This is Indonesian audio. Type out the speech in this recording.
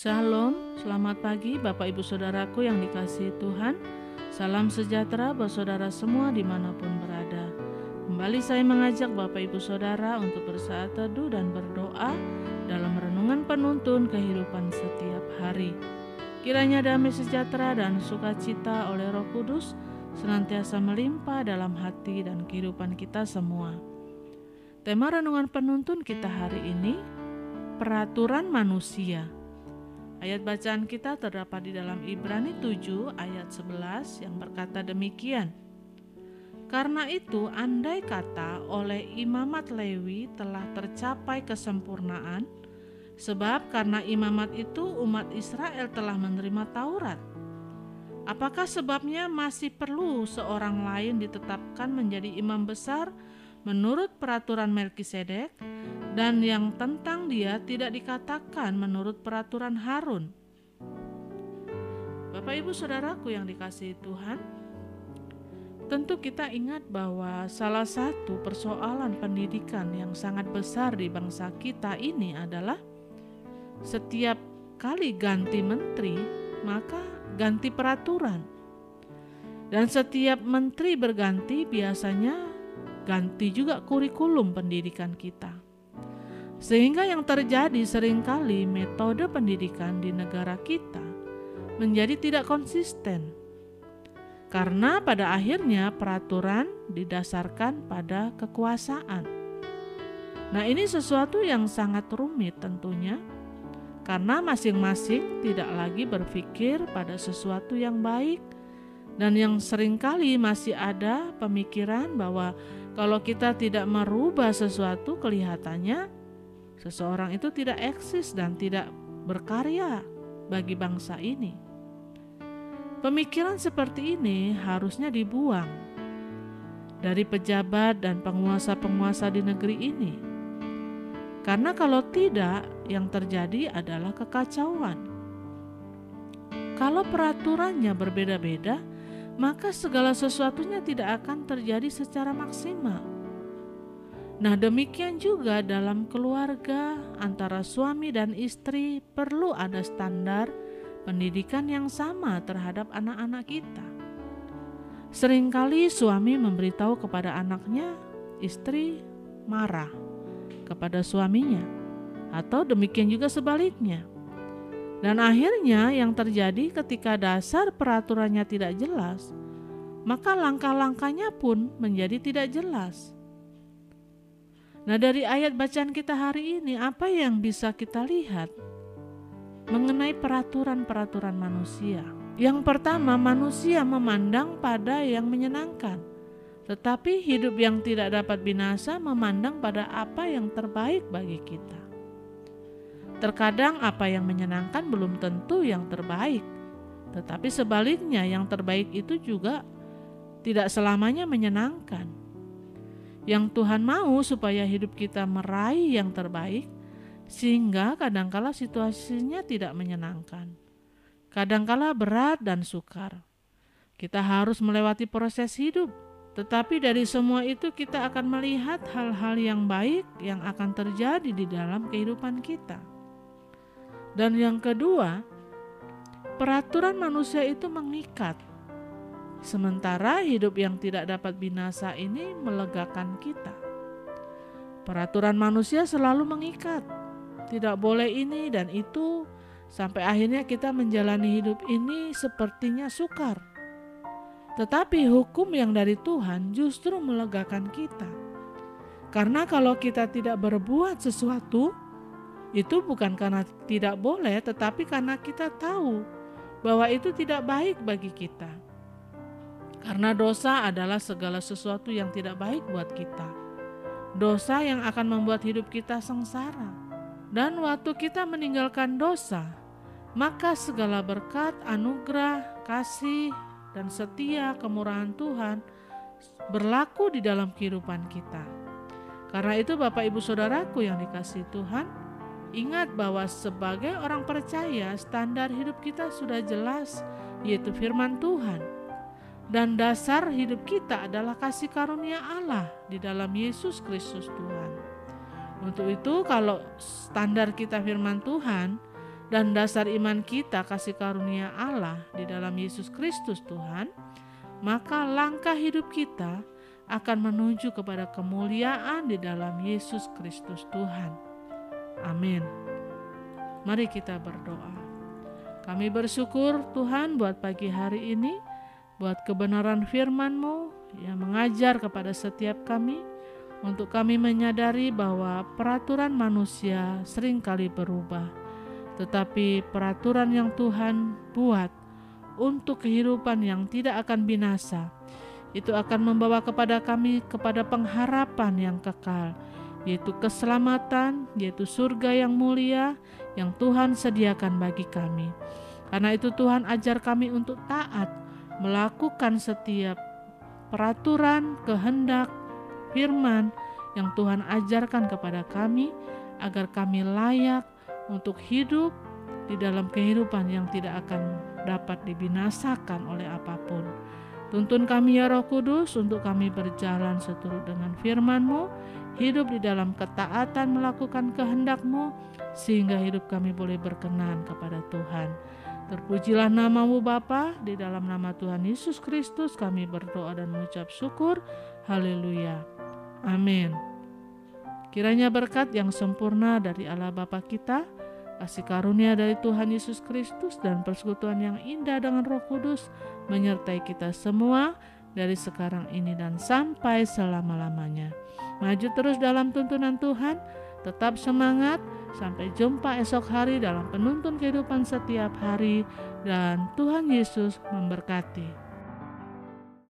Shalom, selamat pagi Bapak Ibu Saudaraku yang dikasihi Tuhan. Salam sejahtera buat saudara semua di mana pun berada. Kembali saya mengajak Bapak Ibu Saudara untuk bersaat teduh dan berdoa Dalam renungan penuntun kehidupan setiap hari. Kiranya damai sejahtera dan sukacita oleh roh kudus Senantiasa melimpah dalam hati dan kehidupan kita semua. Tema renungan penuntun kita hari ini Peraturan manusia Ayat bacaan kita terdapat di dalam Ibrani 7 ayat 11 yang berkata demikian. Karena itu andai kata oleh imamat Lewi telah tercapai kesempurnaan, sebab karena imamat itu umat Israel telah menerima Taurat. Apakah sebabnya masih perlu seorang lain ditetapkan menjadi imam besar menurut peraturan Melkisedek? Dan yang tentang dia tidak dikatakan menurut peraturan Harun. Bapak Ibu Saudaraku yang dikasihi Tuhan, tentu kita ingat bahwa salah satu persoalan pendidikan yang sangat besar di bangsa kita ini adalah setiap kali ganti menteri, maka ganti peraturan. Dan setiap menteri berganti biasanya ganti juga kurikulum pendidikan kita. Sehingga yang terjadi sering kali metode pendidikan di negara kita menjadi tidak konsisten. Karena pada akhirnya peraturan didasarkan pada kekuasaan. Nah, ini sesuatu yang sangat rumit tentunya. Karena masing-masing tidak lagi berpikir pada sesuatu yang baik dan yang sering kali masih ada pemikiran bahwa kalau kita tidak merubah sesuatu kelihatannya seseorang itu tidak eksis dan tidak berkarya bagi bangsa ini. Pemikiran seperti ini harusnya dibuang dari pejabat dan penguasa-penguasa di negeri ini, karena kalau tidak, yang terjadi adalah kekacauan. Kalau peraturannya berbeda-beda, maka segala sesuatunya tidak akan terjadi secara maksimal Nah, demikian juga dalam keluarga antara suami dan istri perlu ada standar pendidikan yang sama terhadap anak-anak kita. Seringkali suami memberitahu kepada anaknya, istri marah kepada suaminya, atau demikian juga sebaliknya. Dan akhirnya, yang terjadi ketika dasar peraturannya tidak jelas, maka langkah-langkahnya pun menjadi tidak jelas Nah, dari ayat bacaan kita hari ini, apa yang bisa kita lihat mengenai peraturan-peraturan manusia? Yang pertama, manusia memandang pada yang menyenangkan, tetapi hidup yang tidak dapat binasa memandang pada apa yang terbaik bagi kita. Terkadang, apa yang menyenangkan belum tentu yang terbaik, tetapi sebaliknya, yang terbaik itu juga tidak selamanya menyenangkan yang Tuhan mau supaya hidup kita meraih yang terbaik, sehingga kadangkala situasinya tidak menyenangkan. Kadangkala berat dan sukar. Kita harus melewati proses hidup, tetapi dari semua itu kita akan melihat hal-hal yang baik yang akan terjadi di dalam kehidupan kita. Dan yang kedua, peraturan manusia itu mengikat Sementara hidup yang tidak dapat binasa ini melegakan kita. Peraturan manusia selalu mengikat, tidak boleh ini dan itu, sampai akhirnya kita menjalani hidup ini sepertinya sukar. Tetapi hukum yang dari Tuhan justru melegakan kita, karena kalau kita tidak berbuat sesuatu, itu bukan karena tidak boleh, tetapi karena kita tahu bahwa itu tidak baik bagi kita karena dosa adalah segala sesuatu yang tidak baik buat kita. Dosa yang akan membuat hidup kita sengsara. Dan waktu kita meninggalkan dosa, maka segala berkat, anugerah, kasih, dan setia kemurahan Tuhan berlaku di dalam kehidupan kita. Karena itu Bapak Ibu Saudaraku yang dikasih Tuhan, ingat bahwa sebagai orang percaya standar hidup kita sudah jelas yaitu firman Tuhan dan dasar hidup kita adalah kasih karunia Allah di dalam Yesus Kristus Tuhan. Untuk itu, kalau standar kita firman Tuhan dan dasar iman kita kasih karunia Allah di dalam Yesus Kristus Tuhan, maka langkah hidup kita akan menuju kepada kemuliaan di dalam Yesus Kristus Tuhan. Amin. Mari kita berdoa. Kami bersyukur Tuhan buat pagi hari ini, buat kebenaran firman-Mu yang mengajar kepada setiap kami, untuk kami menyadari bahwa peraturan manusia sering kali berubah tetapi peraturan yang Tuhan buat untuk kehidupan yang tidak akan binasa itu akan membawa kepada kami kepada pengharapan yang kekal yaitu keselamatan yaitu surga yang mulia yang Tuhan sediakan bagi kami. Karena itu Tuhan ajar kami untuk taat melakukan setiap peraturan kehendak firman yang Tuhan ajarkan kepada kami agar kami layak untuk hidup di dalam kehidupan yang tidak akan dapat dibinasakan oleh apa pun. Tuntun kami ya Roh Kudus untuk kami berjalan seturut dengan firman-Mu, hidup di dalam ketaatan melakukan kehendak-Mu, sehingga hidup kami boleh berkenan kepada Tuhan. Terpujilah namamu Bapa, di dalam nama Tuhan Yesus Kristus kami berdoa dan mengucap syukur. Haleluya. Amin. Kiranya berkat yang sempurna dari Allah Bapa kita, kasih karunia dari Tuhan Yesus Kristus dan persekutuan yang indah dengan Roh Kudus menyertai kita semua dari sekarang ini dan sampai selama-lamanya. Maju terus dalam tuntunan Tuhan, tetap semangat, sampai jumpa esok hari dalam penuntun kehidupan setiap hari dan Tuhan Yesus memberkati.